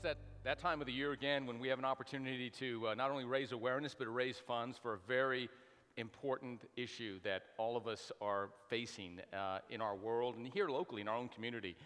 it's that, that time of the year again when we have an opportunity to uh, not only raise awareness, but raise funds for a very important issue that all of us are facing uh, in our world and here locally in our own community.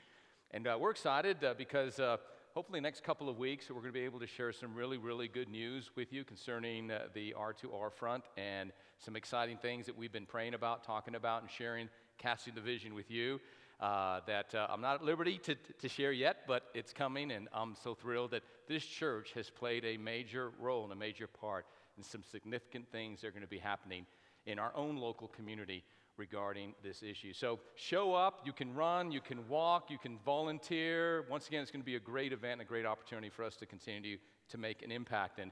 And uh, we're excited uh, because uh, hopefully, next couple of weeks, we're going to be able to share some really, really good news with you concerning uh, the R2R front and some exciting things that we've been praying about, talking about, and sharing, casting the vision with you uh, that uh, I'm not at liberty to, to share yet, but it's coming, and I'm so thrilled that this church has played a major role and a major part in some significant things that are going to be happening in our own local community regarding this issue. So show up, you can run, you can walk, you can volunteer. Once again, it's going to be a great event and a great opportunity for us to continue to make an impact. And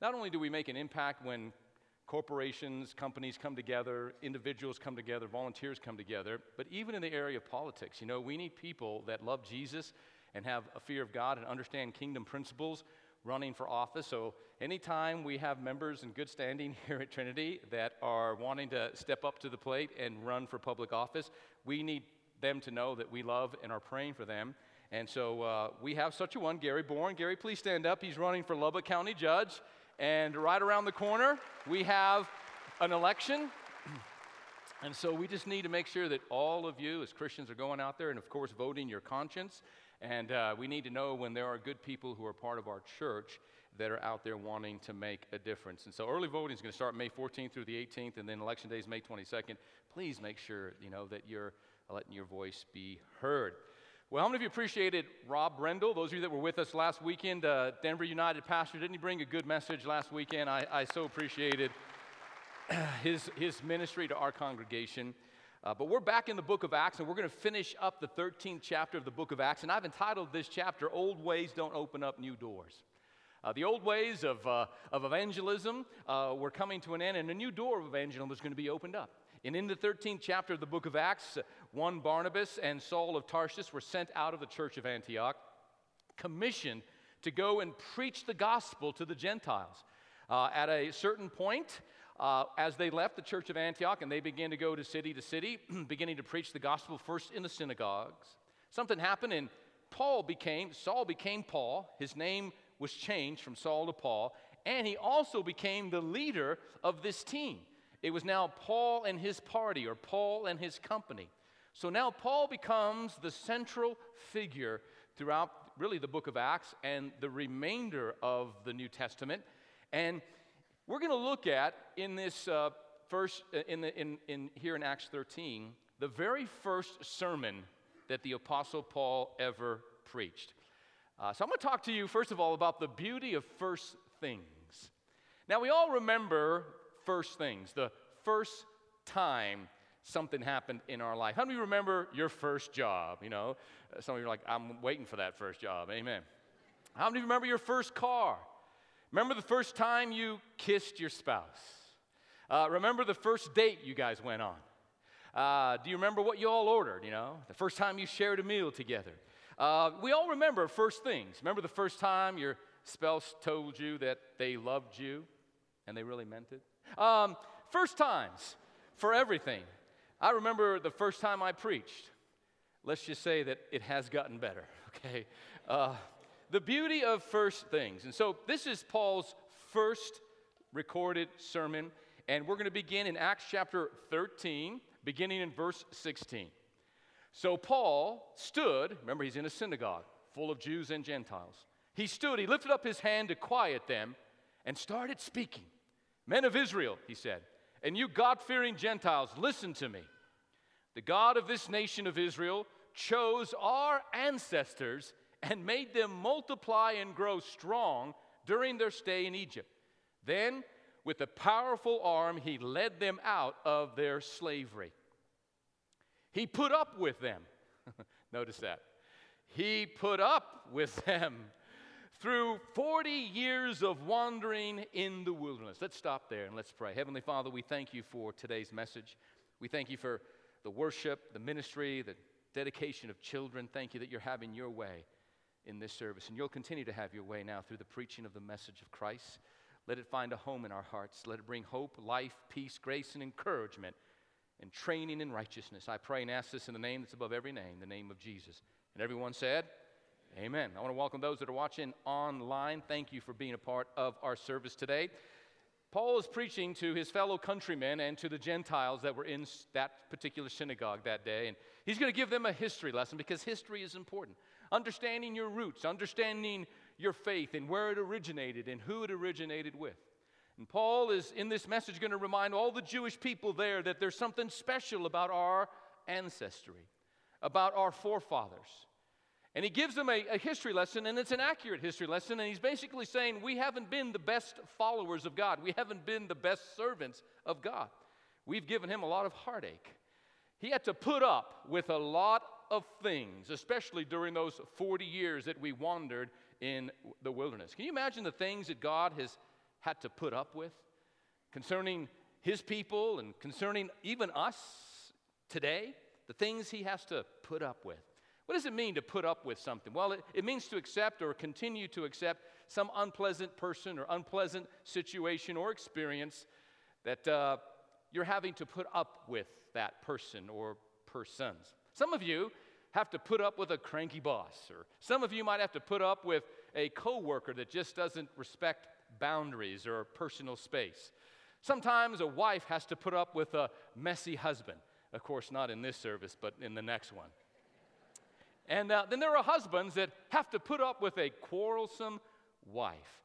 not only do we make an impact when corporations, companies come together, individuals come together, volunteers come together. But even in the area of politics, you know, we need people that love Jesus and have a fear of God and understand kingdom principles running for office. So, anytime we have members in good standing here at Trinity that are wanting to step up to the plate and run for public office, we need them to know that we love and are praying for them. And so uh, we have such a one, Gary Bourne. Gary, please stand up. He's running for Lubbock County Judge. And right around the corner, we have an election. And so we just need to make sure that all of you, as Christians, are going out there and, of course, voting your conscience. And uh, we need to know when there are good people who are part of our church that are out there wanting to make a difference. And so early voting is going to start May 14th through the 18th, and then election day is May 22nd. Please make sure you know that you're letting your voice be heard. Well, how many of you appreciated Rob Brendle? Those of you that were with us last weekend, uh, Denver United pastor, didn't he bring a good message last weekend? I, I so appreciated his, his ministry to our congregation. Uh, but we're back in the book of Acts, and we're going to finish up the 13th chapter of the book of Acts. And I've entitled this chapter, Old Ways Don't Open Up New Doors. Uh, the old ways of, uh, of evangelism uh, were coming to an end, and a new door of evangelism was going to be opened up. And in the 13th chapter of the book of Acts, one Barnabas and Saul of Tarsus were sent out of the church of Antioch, commissioned to go and preach the gospel to the Gentiles. Uh, at a certain point, uh, as they left the church of Antioch and they began to go to city to city, beginning to preach the gospel first in the synagogues, something happened and Paul became, Saul became Paul. His name was changed from Saul to Paul, and he also became the leader of this team. It was now Paul and his party, or Paul and his company. So now Paul becomes the central figure throughout really the book of Acts and the remainder of the New Testament. And we're going to look at in this uh, first, uh, in, the, in, in here in Acts 13, the very first sermon that the Apostle Paul ever preached. Uh, so I'm going to talk to you, first of all, about the beauty of first things. Now, we all remember first things, the first time something happened in our life. How many remember your first job? You know, uh, some of you are like, I'm waiting for that first job. Amen. How many of you remember your first car? Remember the first time you kissed your spouse? Uh, remember the first date you guys went on? Uh, do you remember what you all ordered? You know, the first time you shared a meal together. Uh, we all remember first things. Remember the first time your spouse told you that they loved you and they really meant it? Um, first times for everything. I remember the first time I preached. Let's just say that it has gotten better, okay? Uh, the beauty of first things. And so this is Paul's first recorded sermon, and we're going to begin in Acts chapter 13, beginning in verse 16. So Paul stood, remember, he's in a synagogue full of Jews and Gentiles. He stood, he lifted up his hand to quiet them, and started speaking. Men of Israel, he said, and you God fearing Gentiles, listen to me. The God of this nation of Israel chose our ancestors and made them multiply and grow strong during their stay in Egypt. Then, with a powerful arm, he led them out of their slavery. He put up with them. Notice that. He put up with them through 40 years of wandering in the wilderness. Let's stop there and let's pray. Heavenly Father, we thank you for today's message. We thank you for the worship, the ministry, the dedication of children. Thank you that you're having your way in this service. And you'll continue to have your way now through the preaching of the message of Christ. Let it find a home in our hearts. Let it bring hope, life, peace, grace, and encouragement and training in righteousness. I pray and ask this in the name that's above every name, the name of Jesus. And everyone said, Amen. I want to welcome those that are watching online. Thank you for being a part of our service today. Paul is preaching to his fellow countrymen and to the Gentiles that were in that particular synagogue that day. And he's going to give them a history lesson because history is important. Understanding your roots, understanding your faith and where it originated and who it originated with. And Paul is in this message going to remind all the Jewish people there that there's something special about our ancestry, about our forefathers. And he gives them a, a, history lesson, and it's an accurate history lesson. And he's basically saying, We haven't been the best followers of God. We haven't been the best servants of God. We've given him a lot of heartache. He had to put up with a lot of things, especially during those 40 years that we wandered in the wilderness. Can you imagine the things that God has had to put up with concerning his people and concerning even us today? The things he has to put up with. What does it mean to put up with something? Well, it, it means to accept or continue to accept some unpleasant person or unpleasant situation or experience that uh, you're having to put up with that person or persons. Some of you have to put up with a cranky boss, or some of you might have to put up with a coworker that just doesn't respect boundaries or personal space. Sometimes a wife has to put up with a messy husband. Of course, not in this service, but in the next one. And uh, then there are husbands that have to put up with a quarrelsome wife.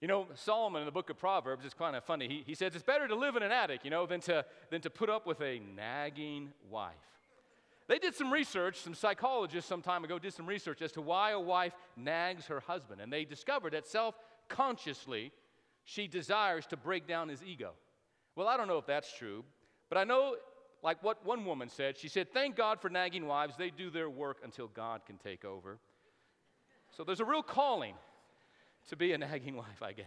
You know, Solomon in the book of Proverbs is kind of funny. He, he says it's better to live in an attic, you know, than to, than to put up with a nagging wife. They did some research, some psychologists some time ago did some research as to why a wife nags her husband. And they discovered that self consciously she desires to break down his ego. Well, I don't know if that's true, but I know like what one woman said. She said, Thank God for nagging wives. They do their work until God can take over. So there's a real calling to be a nagging wife, I guess.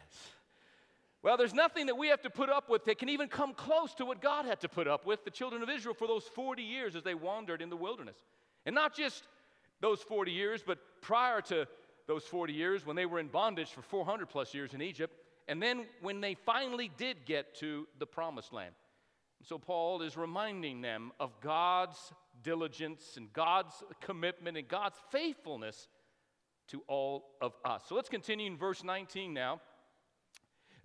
Well, there's nothing that we have to put up with that can even come close to what God had to put up with the children of Israel for those 40 years as they wandered in the wilderness. And not just those 40 years, but prior to those 40 years when they were in bondage for 400 plus years in Egypt, and then when they finally did get to the promised land. So Paul is reminding them of God's diligence and God's commitment and God's faithfulness to all of us. So let's continue in verse 19 now.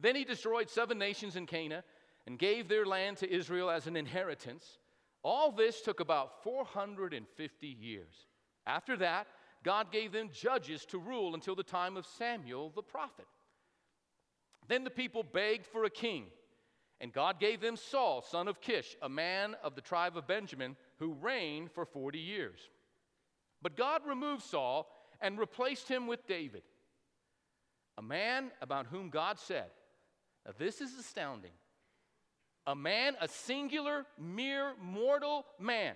Then he destroyed seven nations in Canaan and gave their land to Israel as an inheritance. All this took about 450 years. After that, God gave them judges to rule until the time of Samuel the prophet. Then the people begged for a king. And God gave them Saul, son of Kish, a man of the tribe of Benjamin, who reigned for 40 years. But God removed Saul and replaced him with David, a man about whom God said, Now this is astounding. A man, a singular, mere mortal man.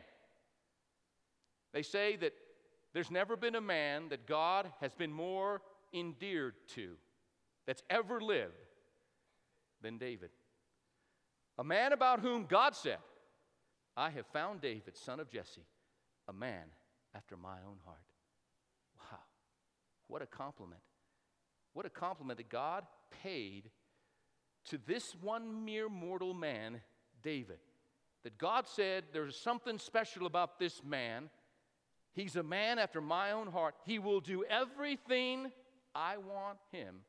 They say that there's never been a man that God has been more endeared to, that's ever lived, than David. A man about whom God said, I have found David, son of Jesse, a man after my own heart. Wow. What a compliment. What a compliment that God paid to this one mere mortal man, David. That God said, There's something special about this man. He's a man after my own heart. He will do everything I want him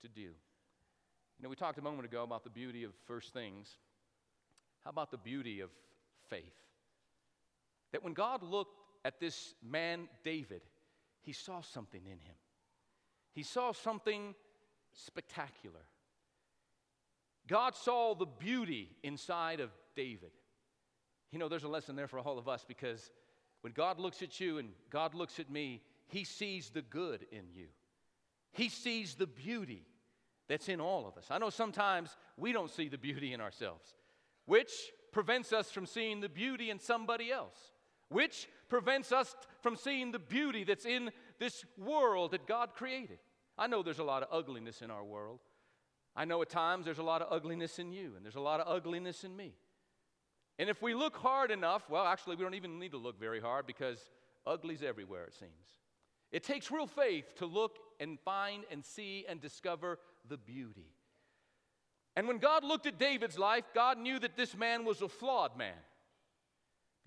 to do. You know, we talked a moment ago about the beauty of first things. How about the beauty of faith? That when God looked at this man, David, he saw something in him. He saw something spectacular. God saw the beauty inside of David. You know, there's a lesson there for all of us because when God looks at you and God looks at me, He sees the good in you. He sees the beauty that's in all of us. I know sometimes we don't see the beauty in ourselves, which prevents us from seeing the beauty in somebody else, which prevents us from seeing the beauty that's in this world that God created. I know there's a lot of ugliness in our world. I know at times there's a lot of ugliness in you, and there's a lot of ugliness in me. And if we look hard enough, well, actually, we don't even need to look very hard because ugly's everywhere, it seems. It takes real faith to look and find and see and discover the beauty. And when God looked at David's life, God knew that this man was a flawed man.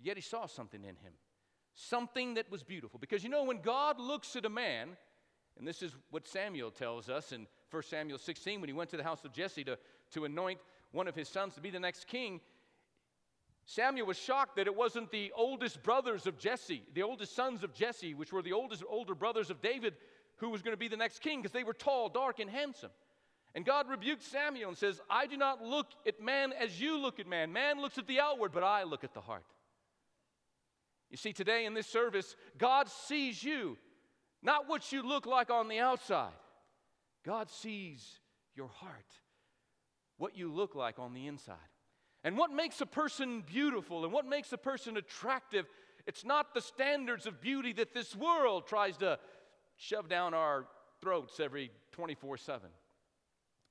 Yet he saw something in him something that was beautiful. Because you know, when God looks at a man, and this is what Samuel tells us in 1 Samuel 16 when he went to the house of Jesse to, to anoint one of his sons to be the next king. Samuel was shocked that it wasn't the oldest brothers of Jesse, the oldest sons of Jesse, which were the oldest older brothers of David, who was going to be the next king because they were tall, dark, and handsome. And God rebuked Samuel and says, I do not look at man as you look at man. Man looks at the outward, but I look at the heart. You see, today in this service, God sees you, not what you look like on the outside. God sees your heart, what you look like on the inside. And what makes a person beautiful and what makes a person attractive, it's not the standards of beauty that this world tries to shove down our throats every 24 7.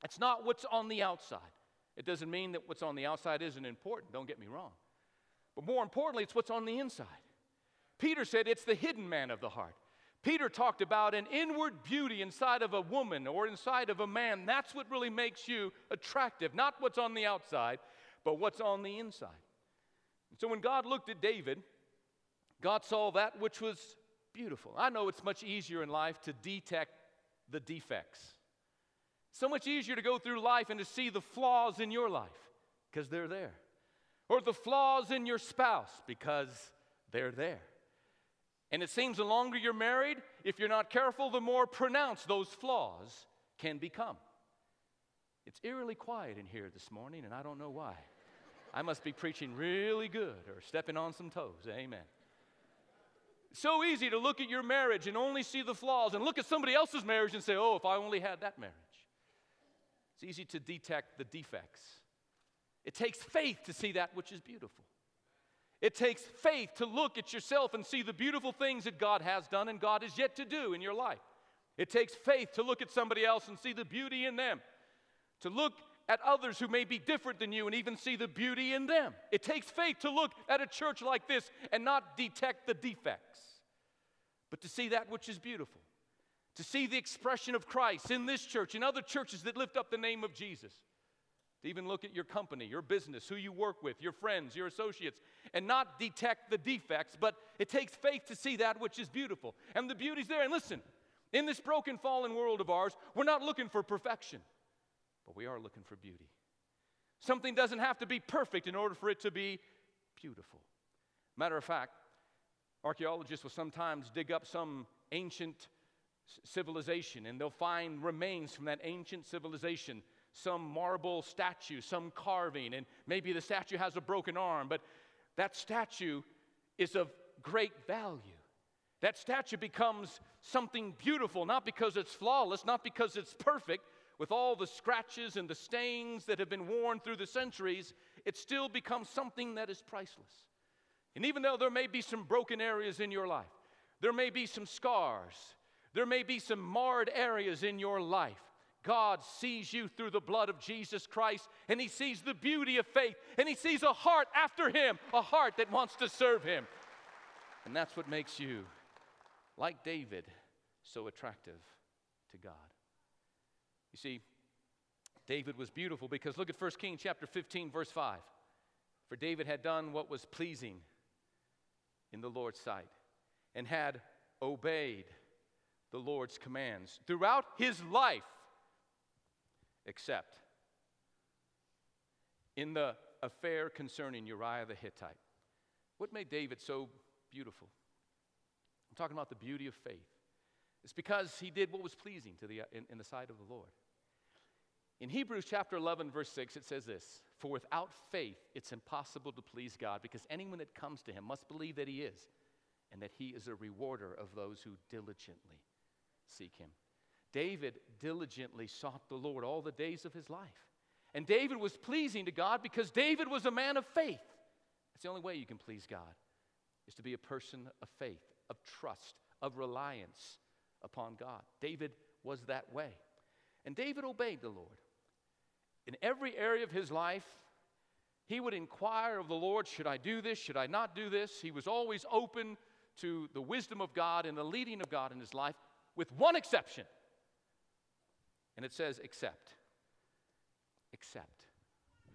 It's not what's on the outside. It doesn't mean that what's on the outside isn't important, don't get me wrong. But more importantly, it's what's on the inside. Peter said it's the hidden man of the heart. Peter talked about an inward beauty inside of a woman or inside of a man. That's what really makes you attractive, not what's on the outside, but what's on the inside. so when God looked at David, God saw that which was beautiful. I know it's much easier in life to detect the defects. So much easier to go through life and to see the flaws in your life because they're there, or the flaws in your spouse because they're there. And it seems the longer you're married, if you're not careful, the more pronounced those flaws can become. It's eerily quiet in here this morning, and I don't know why. I must be preaching really good or stepping on some toes. Amen. So easy to look at your marriage and only see the flaws, and look at somebody else's marriage and say, oh, if I only had that marriage. It's easy to detect the defects. It takes faith to see that which is beautiful. It takes faith to look at yourself and see the beautiful things that God has done and God is yet to do in your life. It takes faith to look at somebody else and see the beauty in them, to look at others who may be different than you and even see the beauty in them. It takes faith to look at a church like this and not detect the defects, but to see that which is beautiful, to see the expression of Christ in this church and other churches that lift up the name of Jesus. To even look at your company, your business, who you work with, your friends, your associates, and not detect the defects, but it takes faith to see that which is beautiful. And the beauty's there. And listen, in this broken, fallen world of ours, we're not looking for perfection but we are looking for beauty. Something doesn't have to be perfect in order for it to be beautiful. Matter of fact, archaeologists will sometimes dig up some ancient civilization and they'll find remains from that ancient civilization some marble statue, some carving, and maybe the statue has a broken arm, but that statue is of great value. That statue becomes something beautiful, not because it's flawless, not because it's perfect, with all the scratches and the stains that have been worn through the centuries, it still becomes something that is priceless. And even though there may be some broken areas in your life, there may be some scars, there may be some marred areas in your life, God sees you through the blood of Jesus Christ, and He sees the beauty of faith, and He sees a heart after Him, a heart that wants to serve Him. And that's what makes you, like David, so attractive to God. You see, David was beautiful because look at 1 Kings chapter 15, verse 5. For David had done what was pleasing in the Lord's sight and had obeyed the Lord's commands throughout his life, except in the affair concerning Uriah the Hittite. What made David so beautiful? I'm talking about the beauty of faith. It's because he did what was pleasing to the, uh, in, in the sight of the Lord. In Hebrews chapter 11, verse 6, it says this For without faith, it's impossible to please God because anyone that comes to him must believe that he is and that he is a rewarder of those who diligently seek him. David diligently sought the Lord all the days of his life. And David was pleasing to God because David was a man of faith. That's the only way you can please God, is to be a person of faith, of trust, of reliance upon God. David was that way. And David obeyed the Lord. In every area of his life, he would inquire of the Lord, Should I do this? Should I not do this? He was always open to the wisdom of God and the leading of God in his life, with one exception. And it says, Except. Except.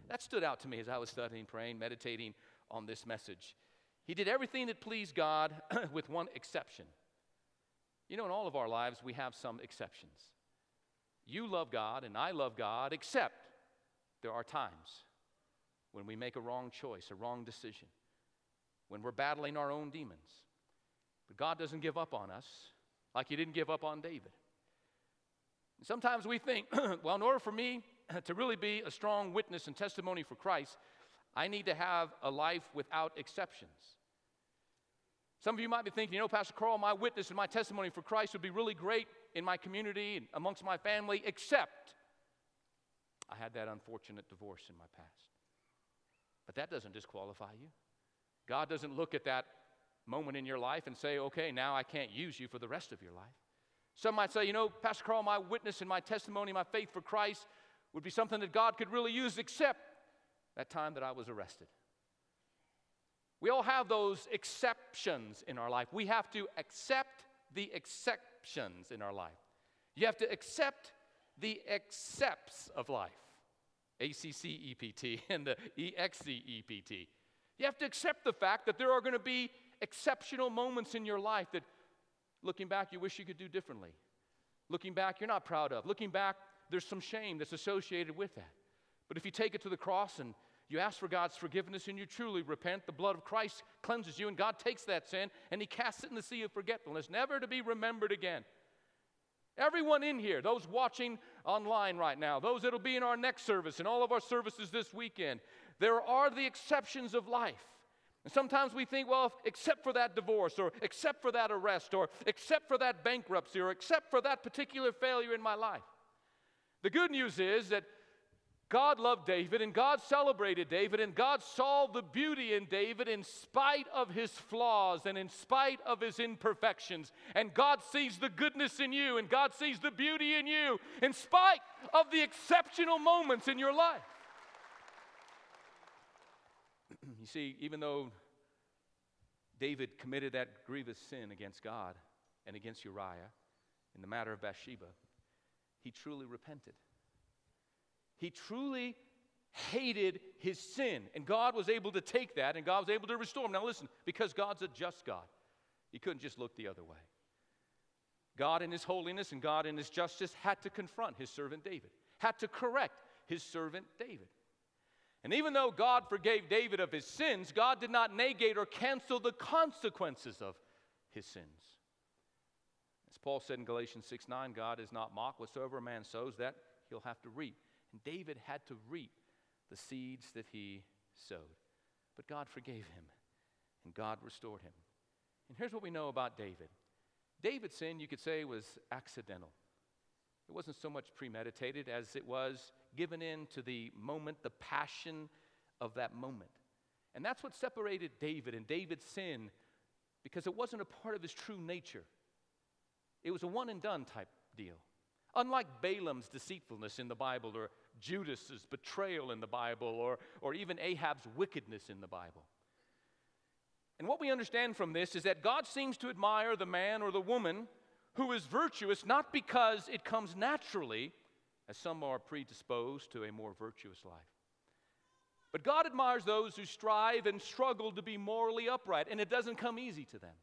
That stood out to me as I was studying, praying, meditating on this message. He did everything that pleased God with one exception. You know, in all of our lives, we have some exceptions. You love God and I love God, except there are times when we make a wrong choice, a wrong decision, when we're battling our own demons. But God doesn't give up on us like He didn't give up on David. Sometimes we think, well, in order for me to really be a strong witness and testimony for Christ, I need to have a life without exceptions. Some of you might be thinking, you know, Pastor Carl, my witness and my testimony for Christ would be really great in my community and amongst my family, except I had that unfortunate divorce in my past. But that doesn't disqualify you. God doesn't look at that moment in your life and say, okay, now I can't use you for the rest of your life. Some might say, you know, Pastor Carl, my witness and my testimony, my faith for Christ would be something that God could really use, except that time that I was arrested. We all have those exceptions in our life. We have to accept the exceptions in our life. You have to accept the accepts of life. A C C E P T and the E X C E P T. You have to accept the fact that there are going to be exceptional moments in your life that looking back you wish you could do differently. Looking back you're not proud of. Looking back there's some shame that's associated with that. But if you take it to the cross and you ask for God's forgiveness and you truly repent, the blood of Christ cleanses you, and God takes that sin and He casts it in the sea of forgetfulness, never to be remembered again. Everyone in here, those watching online right now, those that'll be in our next service and all of our services this weekend, there are the exceptions of life. And sometimes we think, well, except for that divorce, or except for that arrest, or except for that bankruptcy, or except for that particular failure in my life. The good news is that God loved David and God celebrated David and God saw the beauty in David in spite of his flaws and in spite of his imperfections. And God sees the goodness in you and God sees the beauty in you in spite of the exceptional moments in your life. you see, even though David committed that grievous sin against God and against Uriah in the matter of Bathsheba, he truly repented. He truly hated his sin. And God was able to take that and God was able to restore him. Now, listen, because God's a just God, he couldn't just look the other way. God, in his holiness and God, in his justice, had to confront his servant David, had to correct his servant David. And even though God forgave David of his sins, God did not negate or cancel the consequences of his sins. As Paul said in Galatians 6 9, God is not mocked. Whatsoever a man sows, that he'll have to reap. And David had to reap the seeds that he sowed. But God forgave him, and God restored him. And here's what we know about David David's sin, you could say, was accidental. It wasn't so much premeditated as it was given in to the moment, the passion of that moment. And that's what separated David and David's sin because it wasn't a part of his true nature. It was a one and done type deal. Unlike Balaam's deceitfulness in the Bible, or Judas's betrayal in the Bible, or, or even Ahab's wickedness in the Bible. And what we understand from this is that God seems to admire the man or the woman who is virtuous not because it comes naturally, as some are predisposed to a more virtuous life. But God admires those who strive and struggle to be morally upright, and it doesn't come easy to them.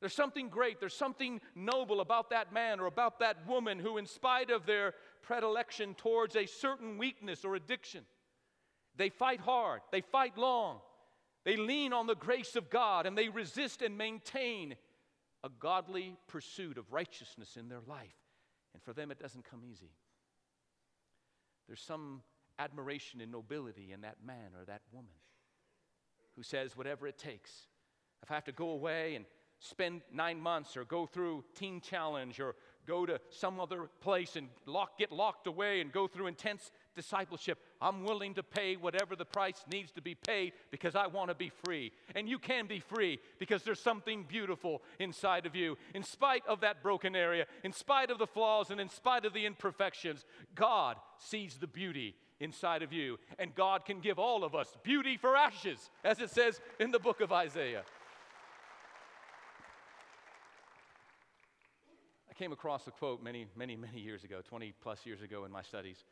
There's something great, there's something noble about that man or about that woman who, in spite of their predilection towards a certain weakness or addiction, they fight hard, they fight long, they lean on the grace of God, and they resist and maintain a godly pursuit of righteousness in their life. And for them, it doesn't come easy. There's some admiration and nobility in that man or that woman who says, whatever it takes. If I have to go away and spend nine months or go through Teen Challenge or go to some other place and lock, get locked away and go through intense discipleship. I'm willing to pay whatever the price needs to be paid because I want to be free. And you can be free because there's something beautiful inside of you. In spite of that broken area, in spite of the flaws, and in spite of the imperfections, God sees the beauty inside of you. And God can give all of us beauty for ashes, as it says in the book of Isaiah. I came across a quote many, many, many years ago, 20 plus years ago in my studies,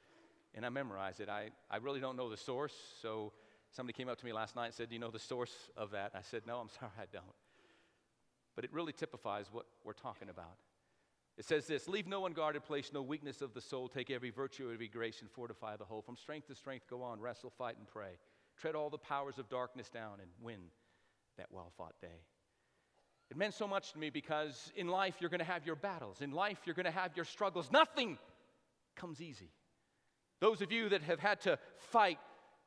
and I memorized it. I, I really don't know the source, so Somebody came up to me last night and said, Do you know the source of that? I said, No, I'm sorry, I don't. But it really typifies what we're talking about. It says this Leave no unguarded place, no weakness of the soul. Take every virtue, every grace, and fortify the whole. From strength to strength, go on, wrestle, fight, and pray. Tread all the powers of darkness down and win that well fought day. It meant so much to me because in life you're going to have your battles. In life you're going to have your struggles. Nothing comes easy. Those of you that have had to fight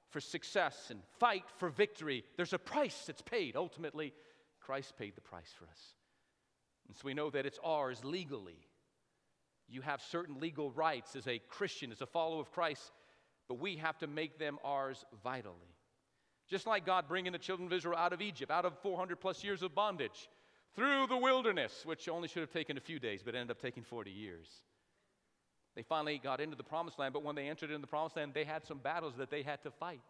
for success and fight for victory, there's a price that's paid. Ultimately, Christ paid the price for us. And so we know that it's ours legally. You have certain legal rights as a Christian, as a follower of Christ, but we have to make them ours vitally. Just like God bringing the children of Israel out of Egypt, out of 400 plus years of bondage, through the wilderness, which only should have taken a few days, but ended up taking 40 years. They finally got into the promised land, but when they entered into the promised land, they had some battles that they had to fight.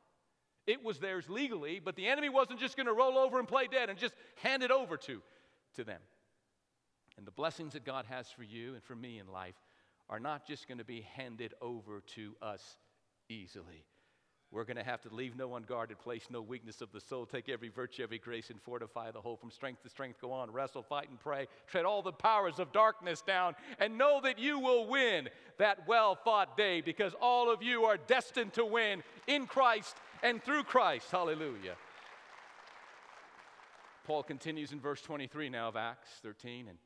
It was theirs legally, but the enemy wasn't just going to roll over and play dead and just hand it over to, to them. And the blessings that God has for you and for me in life are not just going to be handed over to us easily. We're going to have to leave no unguarded place, no weakness of the soul. Take every virtue, every grace, and fortify the whole. From strength to strength, go on, wrestle, fight, and pray. Tread all the powers of darkness down, and know that you will win that well fought day because all of you are destined to win in Christ and through Christ. Hallelujah. Paul continues in verse 23 now of Acts 13, and,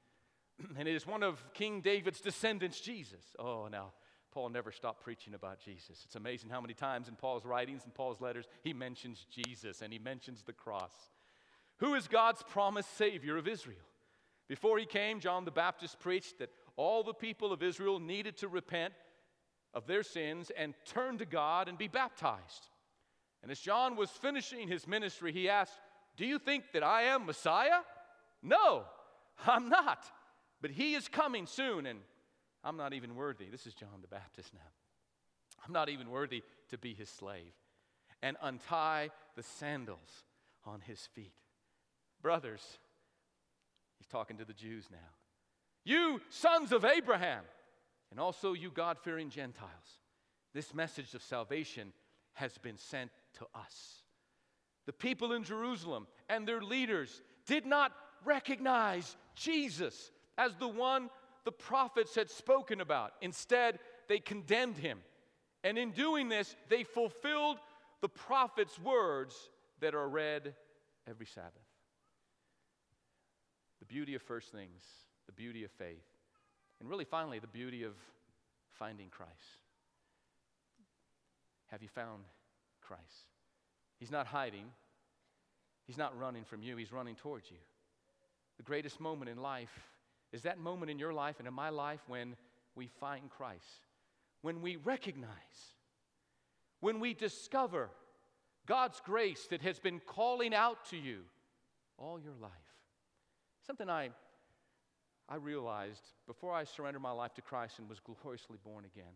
and it is one of King David's descendants, Jesus. Oh, now Paul never stopped preaching about Jesus. It's amazing how many times in Paul's writings and Paul's letters he mentions Jesus and he mentions the cross. Who is God's promised Savior of Israel? Before he came, John the Baptist preached that all the people of Israel needed to repent of their sins and turn to God and be baptized. And as John was finishing his ministry, he asked, Do you think that I am Messiah? No, I'm not. But he is coming soon, and I'm not even worthy. This is John the Baptist now. I'm not even worthy to be his slave. And untie the sandals on his feet. Brothers, he's talking to the Jews now. You sons of Abraham, and also you God fearing Gentiles, this message of salvation has been sent to us. The people in Jerusalem and their leaders did not recognize Jesus as the one the prophets had spoken about. Instead, they condemned him. And in doing this, they fulfilled the prophet's words that are read every Sabbath. The beauty of first things, the beauty of faith, and really finally, the beauty of finding Christ. Have you found Christ? He's not hiding, He's not running from you, He's running towards you. The greatest moment in life is that moment in your life and in my life when we find Christ, when we recognize, when we discover God's grace that has been calling out to you all your life. Something I, I realized before I surrendered my life to Christ and was gloriously born again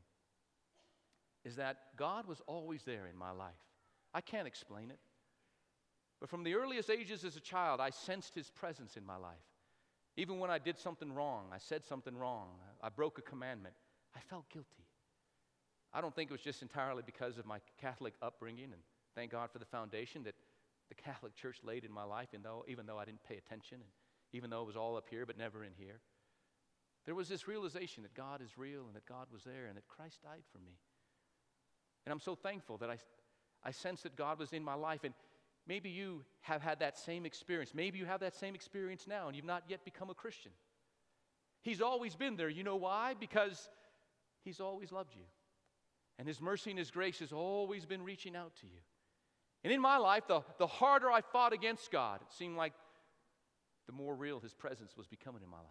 is that God was always there in my life. I can't explain it. But from the earliest ages as a child, I sensed His presence in my life. Even when I did something wrong, I said something wrong, I broke a commandment, I felt guilty. I don't think it was just entirely because of my Catholic upbringing, and thank God for the foundation that the Catholic Church laid in my life, even though, even though I didn't pay attention, and even though it was all up here but never in here. There was this realization that God is real and that God was there and that Christ died for me. And I'm so thankful that I, I sense that God was in my life. And Maybe you have had that same experience. Maybe you have that same experience now and you've not yet become a Christian. He's always been there. You know why? Because He's always loved you. And His mercy and His grace has always been reaching out to you. And in my life, the, the harder I fought against God, it seemed like the more real His presence was becoming in my life.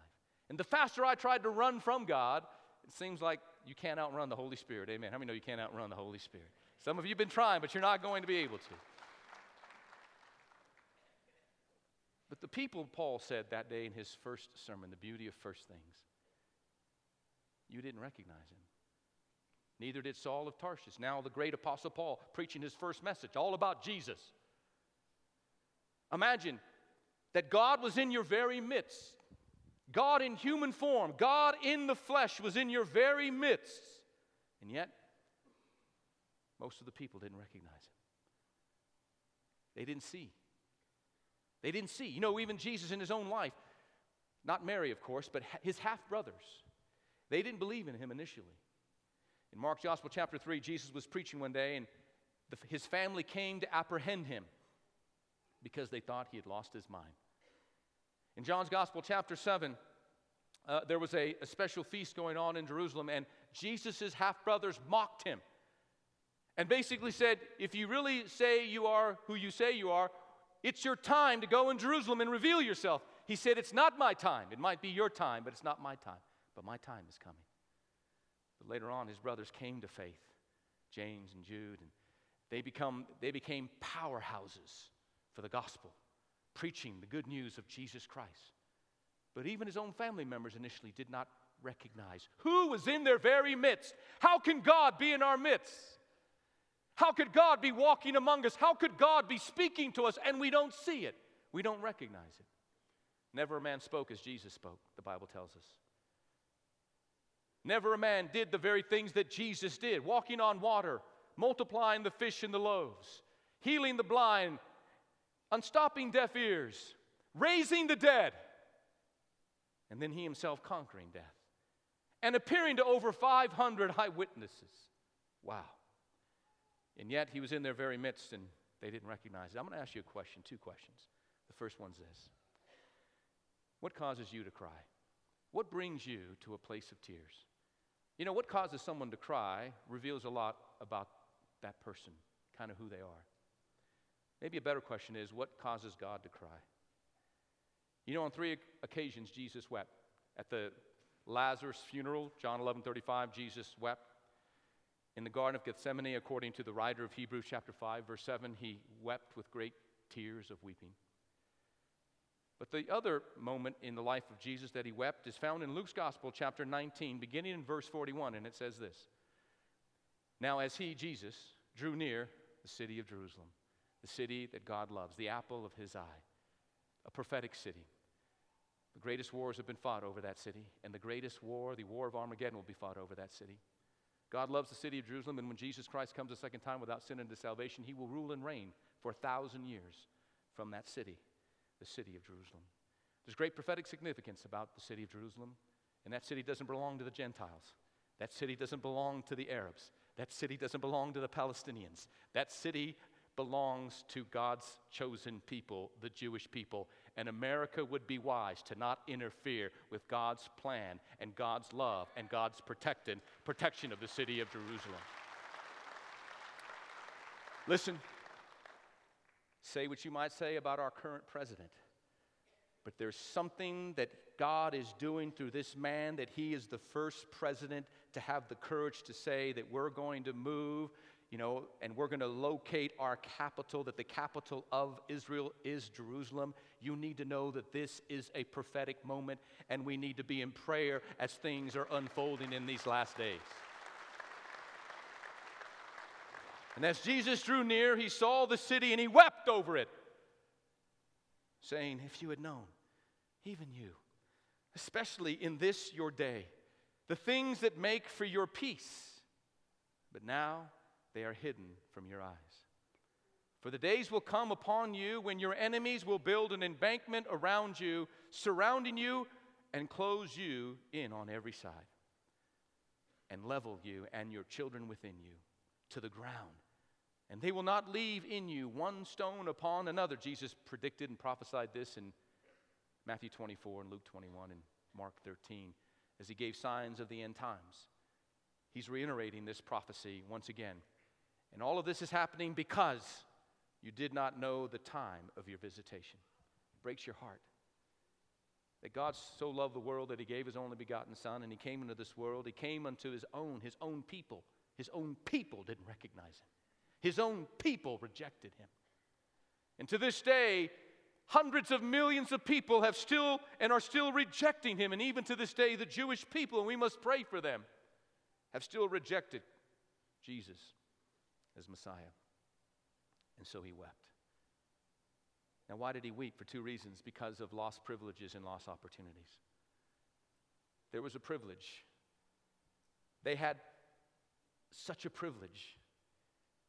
And the faster I tried to run from God, it seems like you can't outrun the Holy Spirit. Amen. How many know you can't outrun the Holy Spirit? Some of you have been trying, but you're not going to be able to. But the people, Paul said that day in his first sermon, the beauty of first things, you didn't recognize him. Neither did Saul of Tarsus. Now, the great apostle Paul preaching his first message, all about Jesus. Imagine that God was in your very midst. God in human form, God in the flesh was in your very midst. And yet, most of the people didn't recognize him. They didn't see. They didn't see. You know, even Jesus in his own life, not Mary, of course, but his half brothers, they didn't believe in him initially. In Mark's Gospel, chapter 3, Jesus was preaching one day, and the, his family came to apprehend him because they thought he had lost his mind. In John's Gospel, chapter 7, uh, there was a, a special feast going on in Jerusalem, and Jesus' half brothers mocked him and basically said, If you really say you are who you say you are, it's your time to go in Jerusalem and reveal yourself. He said, It's not my time. It might be your time, but it's not my time. But my time is coming. But later on, his brothers came to faith, James and Jude, and they, become, they became powerhouses for the gospel, preaching the good news of Jesus Christ. But even his own family members initially did not recognize who was in their very midst. How can God be in our midst? How could God be walking among us? How could God be speaking to us and we don't see it? We don't recognize it. Never a man spoke as Jesus spoke, the Bible tells us. Never a man did the very things that Jesus did walking on water, multiplying the fish and the loaves, healing the blind, unstopping deaf ears, raising the dead, and then he himself conquering death, and appearing to over 500 eyewitnesses. Wow. And yet he was in their very midst and they didn't recognize it. I'm going to ask you a question, two questions. The first one's this What causes you to cry? What brings you to a place of tears? You know, what causes someone to cry reveals a lot about that person, kind of who they are. Maybe a better question is what causes God to cry? You know, on three occasions, Jesus wept. At the Lazarus funeral, John 11 35, Jesus wept. In the Garden of Gethsemane, according to the writer of Hebrews chapter 5, verse 7, he wept with great tears of weeping. But the other moment in the life of Jesus that he wept is found in Luke's Gospel, chapter 19, beginning in verse 41, and it says this Now, as he, Jesus, drew near the city of Jerusalem, the city that God loves, the apple of his eye, a prophetic city. The greatest wars have been fought over that city, and the greatest war, the war of Armageddon, will be fought over that city. God loves the city of Jerusalem, and when Jesus Christ comes a second time without sin into salvation, he will rule and reign for a thousand years from that city, the city of Jerusalem. There's great prophetic significance about the city of Jerusalem, and that city doesn't belong to the Gentiles. That city doesn't belong to the Arabs. That city doesn't belong to the Palestinians. That city belongs to God's chosen people, the Jewish people. And America would be wise to not interfere with God's plan and God's love and God's protected, protection of the city of Jerusalem. Listen, say what you might say about our current president, but there's something that God is doing through this man that he is the first president to have the courage to say that we're going to move you know, and we're going to locate our capital, that the capital of Israel is Jerusalem. You need to know that this is a prophetic moment, and we need to be in prayer as things are unfolding in these last days. And as Jesus drew near, he saw the city and he wept over it, saying, If you had known, even you, especially in this your day, the things that make for your peace, but now they are hidden from your eyes. For the days will come upon you when your enemies will build an embankment around you, surrounding you, and close you in on every side, and level you and your children within you to the ground. And they will not leave in you one stone upon another. Jesus predicted and prophesied this in Matthew 24 and Luke 21 and Mark 13 as he gave signs of the end times. He's reiterating this prophecy once again. And all of this is happening because you did not know the time of your visitation. It breaks your heart. That God so loved the world that he gave his only begotten Son, and he came into this world. He came unto his own, his own people. His own people didn't recognize him, his own people rejected him. And to this day, hundreds of millions of people have still and are still rejecting him. And even to this day, the Jewish people, and we must pray for them, have still rejected Jesus as Messiah. And so he wept. Now, why did he weep? For two reasons because of lost privileges and lost opportunities. There was a privilege. They had such a privilege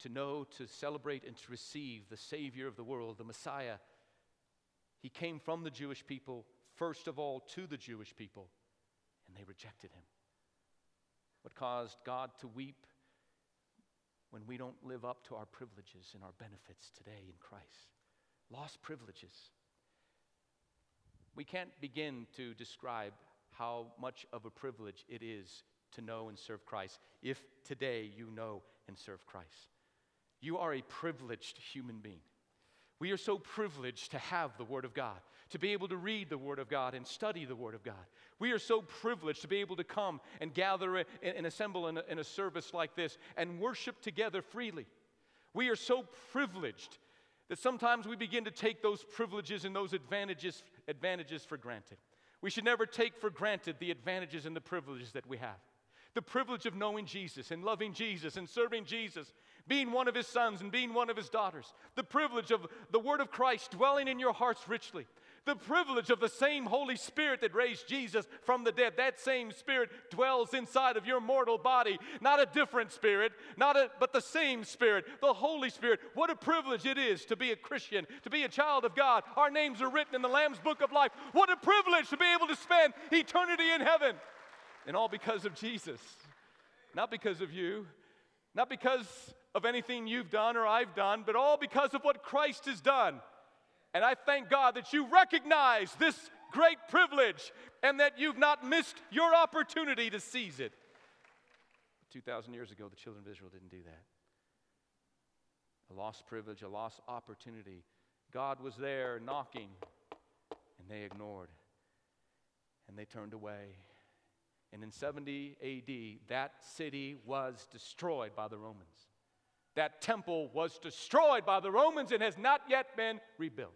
to know, to celebrate, and to receive the Savior of the world, the Messiah. He came from the Jewish people, first of all, to the Jewish people, and they rejected him. What caused God to weep when we don't live up to our privileges and our benefits today in Christ? Lost privileges. We can't begin to describe how much of a privilege it is to know and serve Christ if today you know and serve Christ. You are a privileged human being. We are so privileged to have the Word of God, to be able to read the Word of God and study the Word of God. We are so privileged to be able to come and gather and, and assemble in a, in a service like this and worship together freely. We are so privileged that sometimes we begin to take those privileges and those advantages, advantages for granted. We should never take for granted the advantages and the privileges that we have. The privilege of knowing Jesus and loving Jesus and serving Jesus, being one of his sons and being one of his daughters. The privilege of the word of Christ dwelling in your hearts richly. The privilege of the same Holy Spirit that raised Jesus from the dead, that same Spirit dwells inside of your mortal body. Not a different Spirit, not a, but the same Spirit, the Holy Spirit. What a privilege it is to be a Christian, to be a child of God. Our names are written in the Lamb's Book of Life. What a privilege to be able to spend eternity in heaven. And all because of Jesus, not because of you, not because of anything you've done or I've done, but all because of what Christ has done. And I thank God that you recognize this great privilege and that you've not missed your opportunity to seize it. 2,000 years ago, the children of Israel didn't do that. A lost privilege, a lost opportunity. God was there knocking, and they ignored, and they turned away. And in 70 AD, that city was destroyed by the Romans. That temple was destroyed by the Romans and has not yet been rebuilt.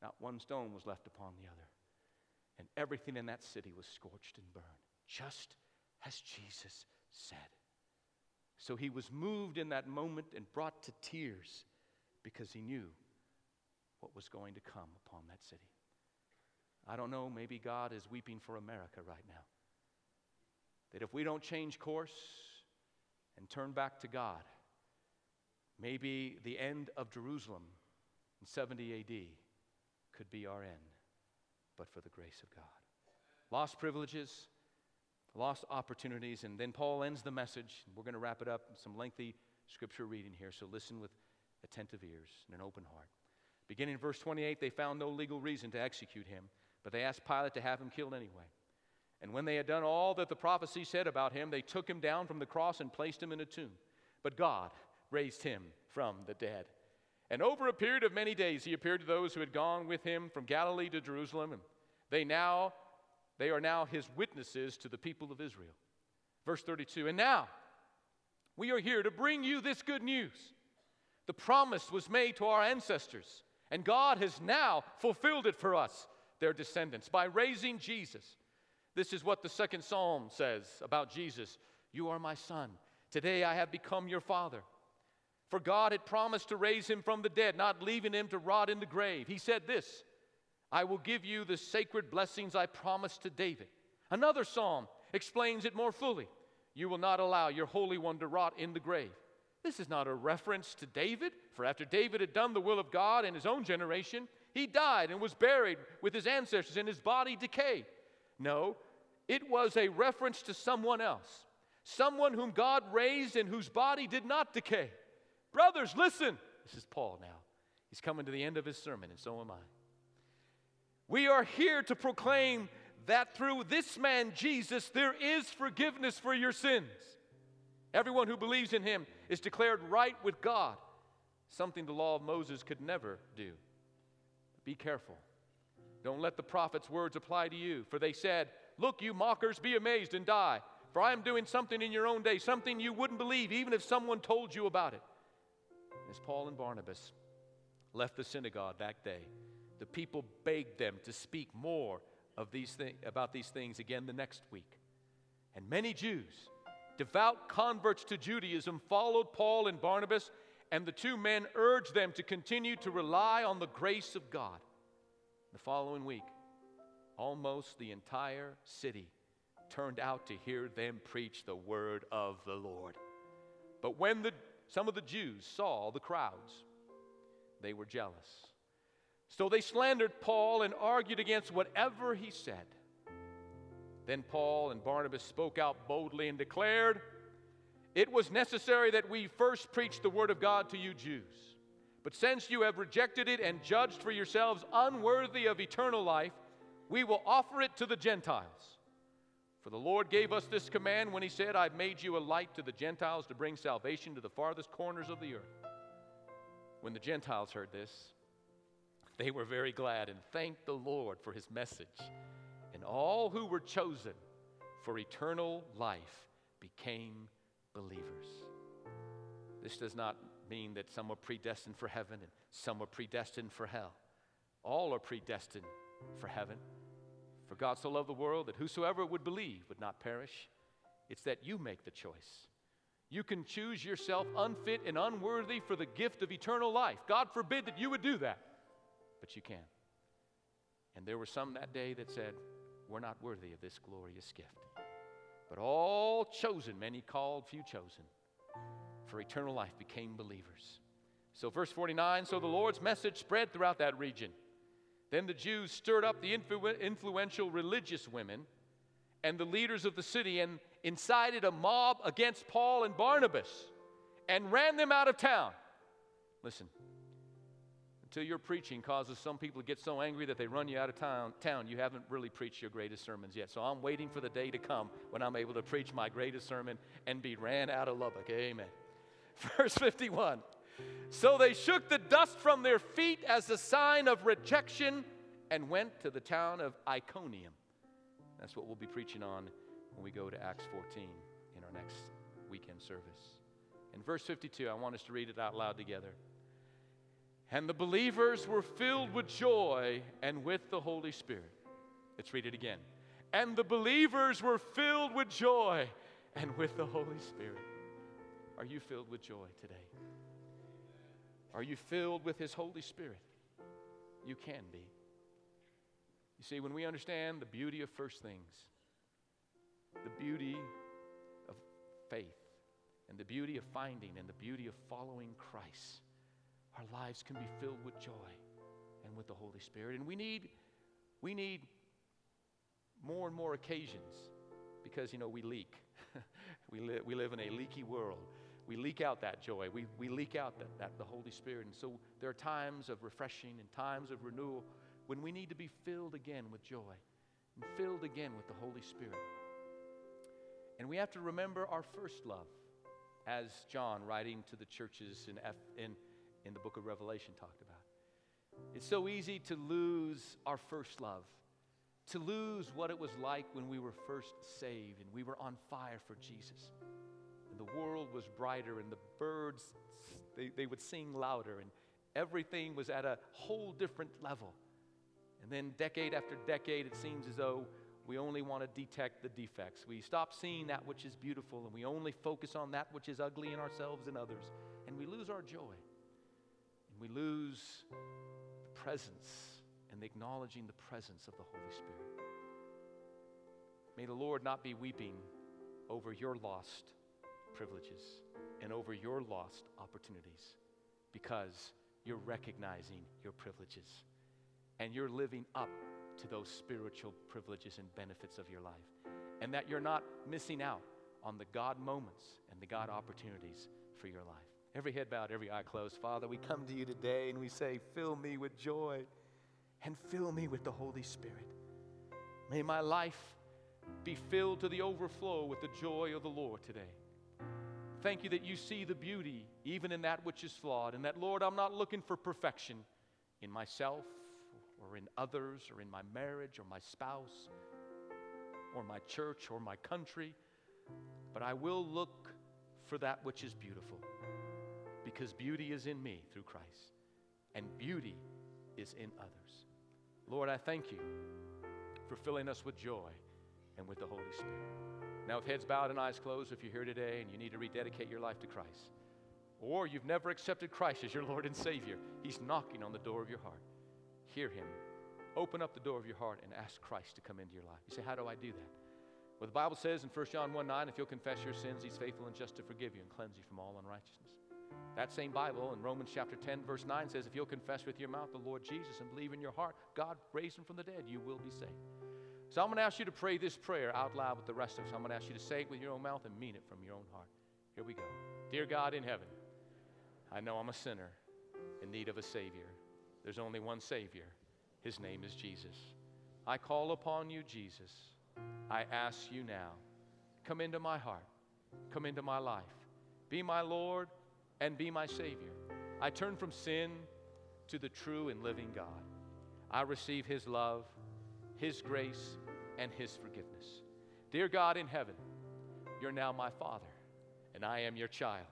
Not one stone was left upon the other. And everything in that city was scorched and burned, just as Jesus said. So he was moved in that moment and brought to tears because he knew what was going to come upon that city. I don't know, maybe God is weeping for America right now. That if we don't change course and turn back to God, maybe the end of Jerusalem in 70 AD could be our end, but for the grace of God. Lost privileges, lost opportunities, and then Paul ends the message. We're going to wrap it up some lengthy scripture reading here, so listen with attentive ears and an open heart. Beginning in verse 28, they found no legal reason to execute him, but they asked Pilate to have him killed anyway. And when they had done all that the prophecy said about him, they took him down from the cross and placed him in a tomb. But God raised him from the dead. And over a period of many days, he appeared to those who had gone with him from Galilee to Jerusalem, and they now they are now his witnesses to the people of Israel. Verse 32. And now we are here to bring you this good news. The promise was made to our ancestors, and God has now fulfilled it for us, their descendants, by raising Jesus. This is what the second psalm says about Jesus You are my son. Today I have become your father. For God had promised to raise him from the dead, not leaving him to rot in the grave. He said this I will give you the sacred blessings I promised to David. Another psalm explains it more fully. You will not allow your Holy One to rot in the grave. This is not a reference to David, for after David had done the will of God in his own generation, he died and was buried with his ancestors, and his body decayed. No, it was a reference to someone else, someone whom God raised and whose body did not decay. Brothers, listen. This is Paul now. He's coming to the end of his sermon, and so am I. We are here to proclaim that through this man, Jesus, there is forgiveness for your sins. Everyone who believes in him is declared right with God, something the law of Moses could never do. Be careful. Don't let the prophet's words apply to you, for they said, Look, you mockers, be amazed and die. For I am doing something in your own day, something you wouldn't believe, even if someone told you about it as Paul and Barnabas left the synagogue that day, the people begged them to speak more of these about these things again the next week. And many Jews, devout converts to Judaism, followed Paul and Barnabas, and the two men urged them to continue to rely on the grace of God. The following week, almost the entire city turned out to hear them preach the word of the Lord. But when the some of the Jews saw the crowds. They were jealous. So they slandered Paul and argued against whatever he said. Then Paul and Barnabas spoke out boldly and declared, It was necessary that we first preach the word of God to you Jews. But since you have rejected it and judged for yourselves unworthy of eternal life, we will offer it to the Gentiles. For the Lord gave us this command when He said, I've made you a light to the Gentiles to bring salvation to the farthest corners of the earth. When the Gentiles heard this, they were very glad and thanked the Lord for His message. And all who were chosen for eternal life became believers. This does not mean that some were predestined for heaven and some were predestined for hell. All are predestined for heaven. For God so loved the world that whosoever would believe would not perish. It's that you make the choice. You can choose yourself unfit and unworthy for the gift of eternal life. God forbid that you would do that, but you can. And there were some that day that said, We're not worthy of this glorious gift. But all chosen, many called, few chosen, for eternal life became believers. So, verse 49 so the Lord's message spread throughout that region. Then the Jews stirred up the influ- influential religious women and the leaders of the city and incited a mob against Paul and Barnabas and ran them out of town. Listen, until your preaching causes some people to get so angry that they run you out of town, town, you haven't really preached your greatest sermons yet. So I'm waiting for the day to come when I'm able to preach my greatest sermon and be ran out of Lubbock. Amen. Verse 51. So they shook the dust from their feet as a sign of rejection and went to the town of Iconium. That's what we'll be preaching on when we go to Acts 14 in our next weekend service. In verse 52, I want us to read it out loud together. And the believers were filled with joy and with the Holy Spirit. Let's read it again. And the believers were filled with joy and with the Holy Spirit. Are you filled with joy today? Are you filled with His Holy Spirit? You can be. You see, when we understand the beauty of first things, the beauty of faith, and the beauty of finding, and the beauty of following Christ, our lives can be filled with joy and with the Holy Spirit. And we need, we need more and more occasions because, you know, we leak. we, li- we live in a leaky world we leak out that joy. We, we leak out that, that, the Holy Spirit. And so there are times of refreshing and times of renewal when we need to be filled again with joy and filled again with the Holy Spirit. And we have to remember our first love, as John, writing to the churches in, F, in, in the book of Revelation, talked about. It's so easy to lose our first love, to lose what it was like when we were first saved and we were on fire for Jesus the world was brighter, and the birds, they, they would sing louder, and everything was at a whole different level. And then, decade after decade, it seems as though we only want to detect the defects. We stop seeing that which is beautiful, and we only focus on that which is ugly in ourselves and others, and we lose our joy. And we lose the presence and the acknowledging the presence of the Holy Spirit. May the Lord not be weeping over your lost privileges and over your lost opportunities because you're recognizing your privileges and you're living up to those spiritual privileges and benefits of your life. And that you're not missing out on the God moments and the God opportunities for your life. Every head bowed, every eye closed. Father, we come to you today and we say, Fill me with joy and fill me with the Holy Spirit. May my life be filled to the overflow with the joy of the Lord today. Thank you that you see the beauty even in that which is flawed, and that, Lord, I'm not looking for perfection in myself or in others or in my marriage or my spouse or my church or my country, but I will look for that which is beautiful because beauty is in me through Christ and beauty is in others. Lord, I thank you for filling us with joy and with the Holy Spirit. Now, with heads bowed and eyes closed, if you're here today and you need to rededicate your life to Christ, or you've never accepted Christ as your Lord and Savior, He's knocking on the door of your heart. Hear Him. Open up the door of your heart and ask Christ to come into your life. You say, How do I do that? Well, the Bible says in 1 John 1 9, if you'll confess your sins, He's faithful and just to forgive you and cleanse you from all unrighteousness. That same Bible in Romans chapter 10, verse 9 says, If you'll confess with your mouth the Lord Jesus and believe in your heart, God raised him from the dead, you will be saved. So I'm going to ask you to pray this prayer out loud with the rest of us. I'm going to ask you to say it with your own mouth and mean it from your own heart. Here we go. Dear God in heaven, I know I'm a sinner in need of a Savior. There's only one Savior. His name is Jesus. I call upon you, Jesus. I ask you now, come into my heart, come into my life. Be my Lord and be my Savior. I turn from sin to the true and living God. I receive His love, His grace, and His forgiveness. Dear God in heaven, you're now my Father, and I am your child.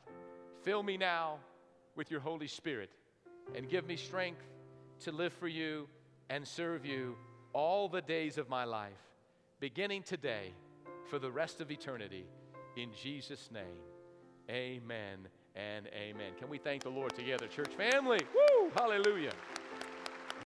Fill me now with your Holy Spirit and give me strength to live for you and serve you all the days of my life, beginning today for the rest of eternity. In Jesus' name, amen and amen. Can we thank the Lord together, church family? Woo! Hallelujah.